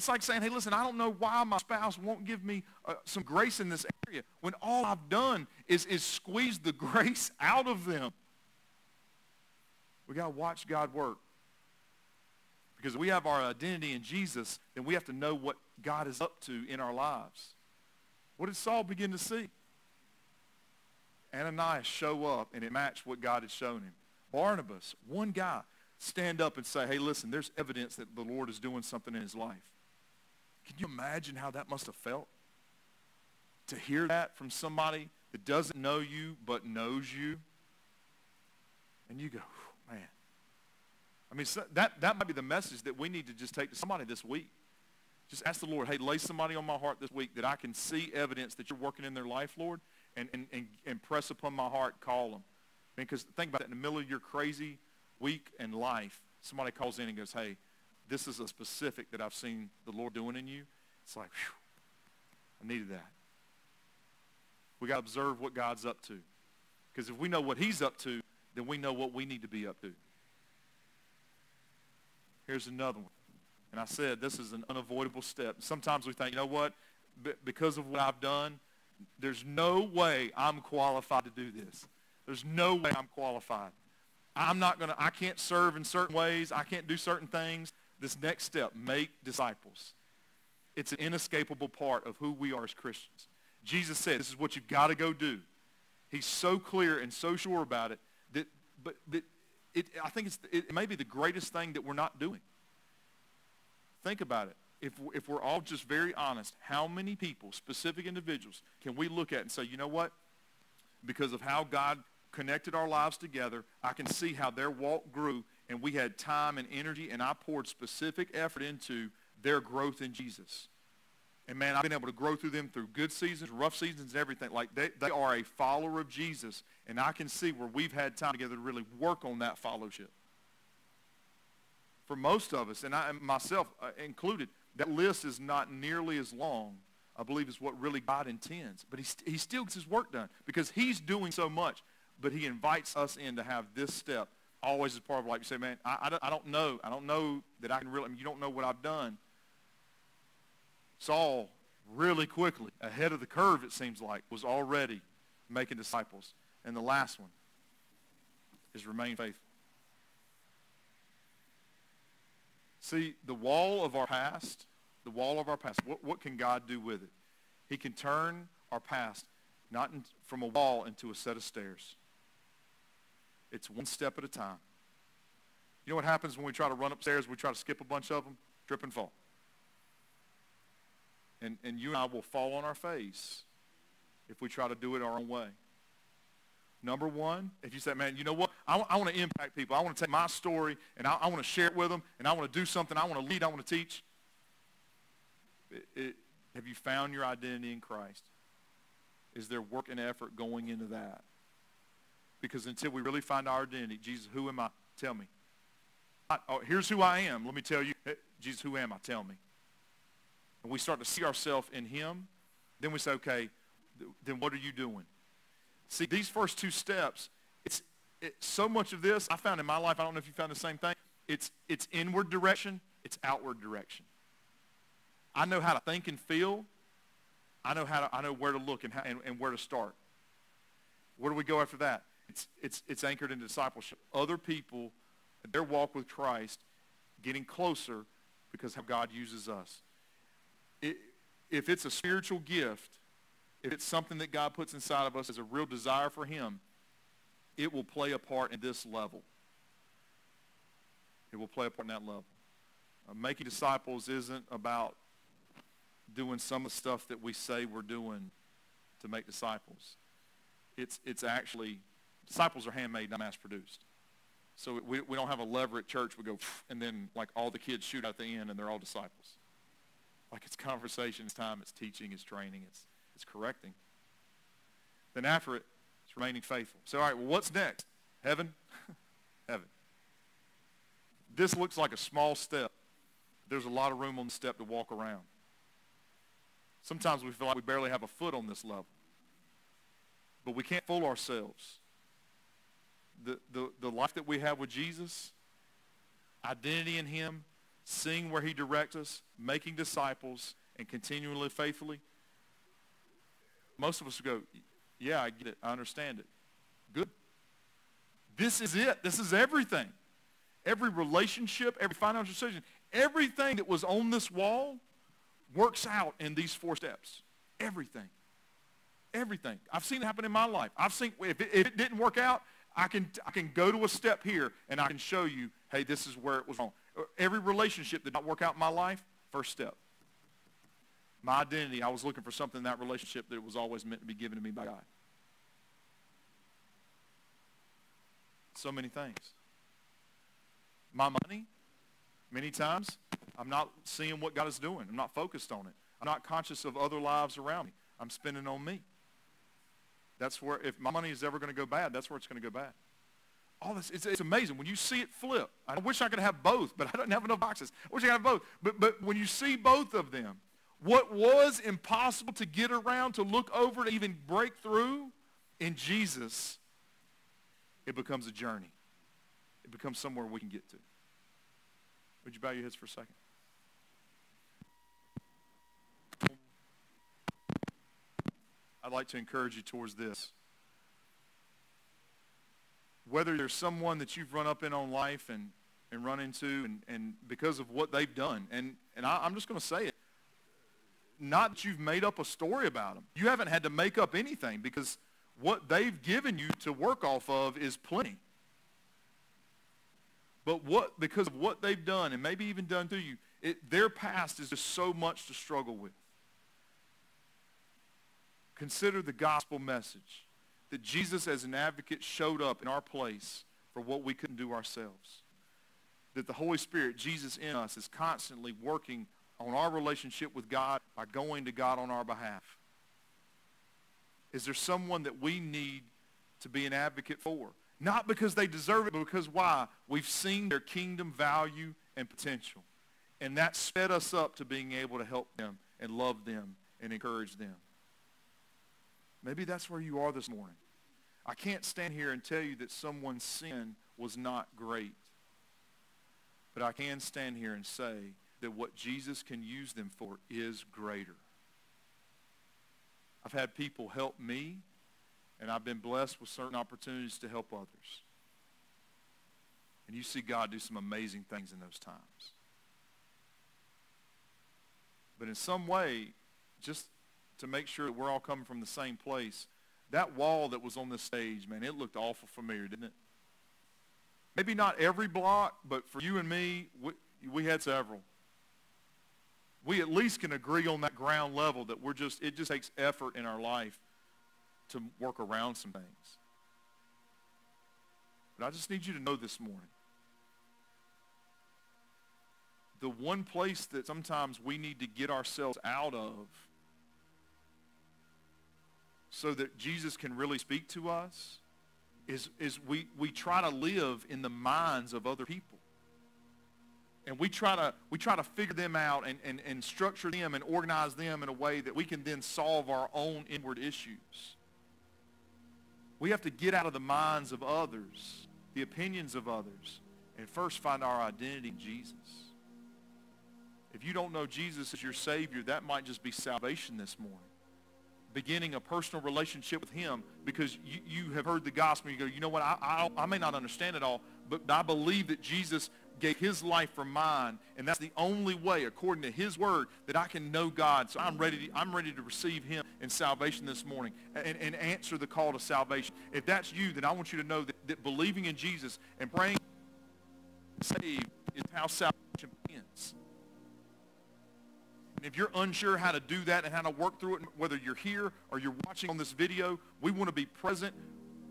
It's like saying, hey, listen, I don't know why my spouse won't give me uh, some grace in this area when all I've done is, is squeeze the grace out of them. We got to watch God work. Because we have our identity in Jesus, then we have to know what God is up to in our lives. What did Saul begin to see? Ananias show up and it matched what God had shown him. Barnabas, one guy, stand up and say, hey, listen, there's evidence that the Lord is doing something in his life. Can you imagine how that must have felt? To hear that from somebody that doesn't know you but knows you. And you go, man, I mean, so that, that might be the message that we need to just take to somebody this week. Just ask the Lord, hey, lay somebody on my heart this week that I can see evidence that you're working in their life, Lord, and, and, and, and press upon my heart, call them. Because think about it, in the middle of your crazy week and life, somebody calls in and goes, hey, this is a specific that I've seen the Lord doing in you. It's like, whew, I needed that. We got to observe what God's up to. Because if we know what he's up to, then we know what we need to be up to. Here's another one. And I said this is an unavoidable step. Sometimes we think, you know what? B- because of what I've done, there's no way I'm qualified to do this. There's no way I'm qualified. I'm not going to, I can't serve in certain ways. I can't do certain things. This next step, make disciples. It's an inescapable part of who we are as Christians. Jesus said, this is what you've got to go do. He's so clear and so sure about it that, but, that it, I think it's, it may be the greatest thing that we're not doing. Think about it. If, if we're all just very honest, how many people, specific individuals, can we look at and say, you know what? Because of how God connected our lives together, I can see how their walk grew, and we had time and energy, and I poured specific effort into their growth in Jesus. And man, I've been able to grow through them through good seasons, rough seasons, and everything. Like they, they are a follower of Jesus. And I can see where we've had time together to really work on that fellowship. For most of us, and I myself uh, included, that list is not nearly as long, I believe, is what really God intends. But he, he still gets his work done because he's doing so much. But he invites us in to have this step always as part of life. You say, man, I, I, don't, I don't know. I don't know that I can really, I mean, you don't know what I've done. Saul really quickly, ahead of the curve it seems like, was already making disciples. And the last one is remain faithful. See, the wall of our past, the wall of our past, what, what can God do with it? He can turn our past not in, from a wall into a set of stairs. It's one step at a time. You know what happens when we try to run upstairs? We try to skip a bunch of them, trip and fall. And, and you and I will fall on our face if we try to do it our own way. Number one, if you say, man, you know what? I, I want to impact people. I want to take my story and I, I want to share it with them and I want to do something. I want to lead. I want to teach. It, it, have you found your identity in Christ? Is there work and effort going into that? Because until we really find our identity, Jesus, who am I? Tell me. I, oh, here's who I am. Let me tell you. Eh, Jesus, who am I? Tell me. And we start to see ourselves in him. Then we say, okay, then what are you doing? See, these first two steps, it's it, so much of this I found in my life, I don't know if you found the same thing. It's, it's inward direction. It's outward direction. I know how to think and feel. I know how to, I know where to look and, how, and, and where to start. Where do we go after that? It's, it's, it's anchored in discipleship. Other people, their walk with Christ, getting closer because how God uses us. It, if it's a spiritual gift, if it's something that God puts inside of us as a real desire for him, it will play a part in this level. It will play a part in that level. Uh, making disciples isn't about doing some of the stuff that we say we're doing to make disciples. It's, it's actually, disciples are handmade, not mass-produced. So we, we don't have a lever at church. We go, and then like all the kids shoot out the end and they're all disciples. Like it's conversation, it's time, it's teaching, it's training, it's, it's correcting. Then after it, it's remaining faithful. So all right, well, what's next? Heaven? Heaven. This looks like a small step. There's a lot of room on the step to walk around. Sometimes we feel like we barely have a foot on this level. But we can't fool ourselves. The, the, the life that we have with Jesus, identity in him, seeing where he directs us, making disciples, and continually faithfully, most of us go, yeah, I get it. I understand it. Good. This is it. This is everything. Every relationship, every financial decision, everything that was on this wall works out in these four steps. Everything. Everything. I've seen it happen in my life. I've seen, if it, if it didn't work out, I can, I can go to a step here and I can show you, hey, this is where it was wrong. Every relationship did not work out in my life, first step. My identity, I was looking for something in that relationship that was always meant to be given to me by God. So many things. My money, many times, I'm not seeing what God is doing. I'm not focused on it. I'm not conscious of other lives around me. I'm spending on me. That's where, if my money is ever going to go bad, that's where it's going to go bad. All this, it's, it's amazing. When you see it flip, I wish I could have both, but I don't have enough boxes. I wish I could have both. But, but when you see both of them, what was impossible to get around, to look over, to even break through, in Jesus, it becomes a journey. It becomes somewhere we can get to. Would you bow your heads for a second? I'd like to encourage you towards this. Whether there's someone that you've run up in on life and, and run into and, and because of what they've done, and, and I, I'm just going to say it, not that you've made up a story about them. You haven't had to make up anything because what they've given you to work off of is plenty. But what, because of what they've done and maybe even done to you, it, their past is just so much to struggle with. Consider the gospel message that Jesus as an advocate showed up in our place for what we couldn't do ourselves. That the Holy Spirit, Jesus in us, is constantly working on our relationship with God by going to God on our behalf. Is there someone that we need to be an advocate for? Not because they deserve it, but because why? We've seen their kingdom value and potential. And that sped us up to being able to help them and love them and encourage them. Maybe that's where you are this morning. I can't stand here and tell you that someone's sin was not great. But I can stand here and say that what Jesus can use them for is greater. I've had people help me, and I've been blessed with certain opportunities to help others. And you see God do some amazing things in those times. But in some way, just to make sure that we're all coming from the same place, that wall that was on the stage, man, it looked awful familiar, didn't it? Maybe not every block, but for you and me, we, we had several. We at least can agree on that ground level that we're just, it just takes effort in our life to work around some things. But I just need you to know this morning. The one place that sometimes we need to get ourselves out of so that Jesus can really speak to us is, is we, we try to live in the minds of other people. And we try to, we try to figure them out and, and, and structure them and organize them in a way that we can then solve our own inward issues. We have to get out of the minds of others, the opinions of others, and first find our identity in Jesus. If you don't know Jesus as your Savior, that might just be salvation this morning beginning a personal relationship with him because you, you have heard the gospel. You go, you know what, I, I, I may not understand it all, but I believe that Jesus gave his life for mine, and that's the only way, according to his word, that I can know God. So I'm ready to, I'm ready to receive him in salvation this morning and, and answer the call to salvation. If that's you, then I want you to know that, that believing in Jesus and praying saved is how salvation begins. And if you're unsure how to do that and how to work through it, whether you're here or you're watching on this video, we want to be present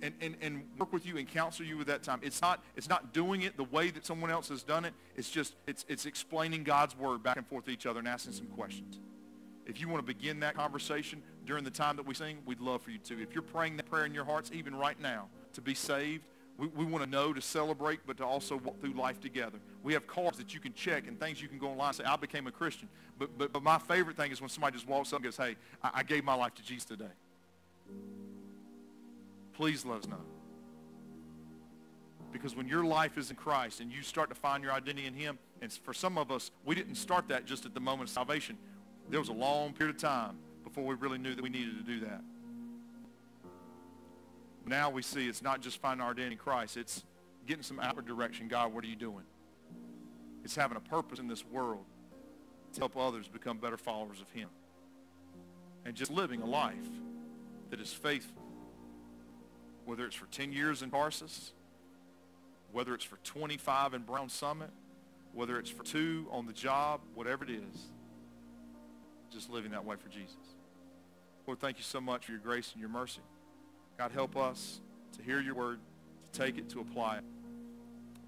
and, and, and work with you and counsel you at that time. It's not, it's not doing it the way that someone else has done it. It's just, it's, it's explaining God's word back and forth to each other and asking some questions. If you want to begin that conversation during the time that we sing, we'd love for you to. If you're praying that prayer in your hearts, even right now, to be saved, we, we want to know to celebrate, but to also walk through life together. We have cards that you can check and things you can go online and say, I became a Christian. But, but, but my favorite thing is when somebody just walks up and goes, hey, I, I gave my life to Jesus today. Please let us know. Because when your life is in Christ and you start to find your identity in him, and for some of us, we didn't start that just at the moment of salvation. There was a long period of time before we really knew that we needed to do that. Now we see it's not just finding our identity in Christ. It's getting some outward direction. God, what are you doing? It's having a purpose in this world to help others become better followers of him. And just living a life that is faithful. Whether it's for 10 years in Tarsus, whether it's for 25 in Brown Summit, whether it's for two on the job, whatever it is, just living that way for Jesus. Lord, thank you so much for your grace and your mercy. God, help us to hear your word, to take it, to apply it.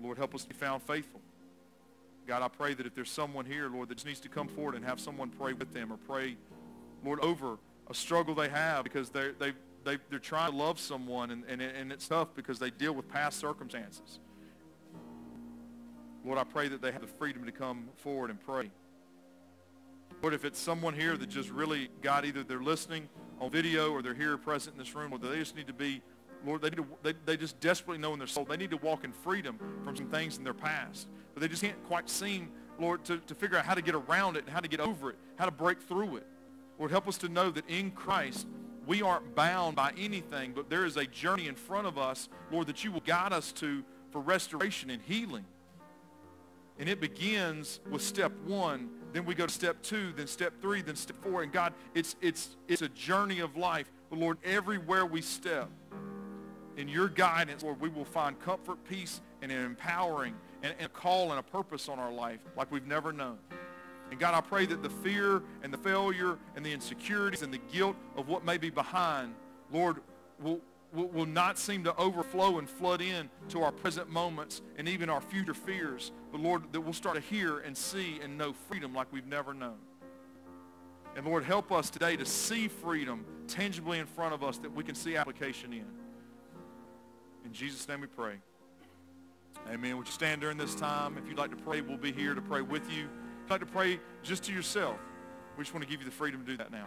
Lord, help us to be found faithful. God, I pray that if there's someone here, Lord, that just needs to come forward and have someone pray with them or pray, Lord, over a struggle they have because they're, they, they, they're trying to love someone and, and, and it's tough because they deal with past circumstances. Lord, I pray that they have the freedom to come forward and pray. Lord, if it's someone here that just really, God, either they're listening on video or they're here present in this room, or they just need to be, Lord, they, need to, they, they just desperately know in their soul they need to walk in freedom from some things in their past. But they just can't quite seem, Lord, to, to figure out how to get around it and how to get over it, how to break through it. Lord, help us to know that in Christ, we aren't bound by anything, but there is a journey in front of us, Lord, that you will guide us to for restoration and healing. And it begins with step one then we go to step two, then step three, then step four. And God, it's, it's, it's a journey of life. But Lord, everywhere we step, in your guidance, Lord, we will find comfort, peace, and an empowering and, and a call and a purpose on our life like we've never known. And God, I pray that the fear and the failure and the insecurities and the guilt of what may be behind, Lord, will, will, will not seem to overflow and flood in to our present moments and even our future fears. But Lord, that we'll start to hear and see and know freedom like we've never known. And Lord, help us today to see freedom tangibly in front of us that we can see application in. In Jesus' name we pray. Amen. Would you stand during this time? If you'd like to pray, we'll be here to pray with you. If you'd like to pray just to yourself, we just want to give you the freedom to do that now.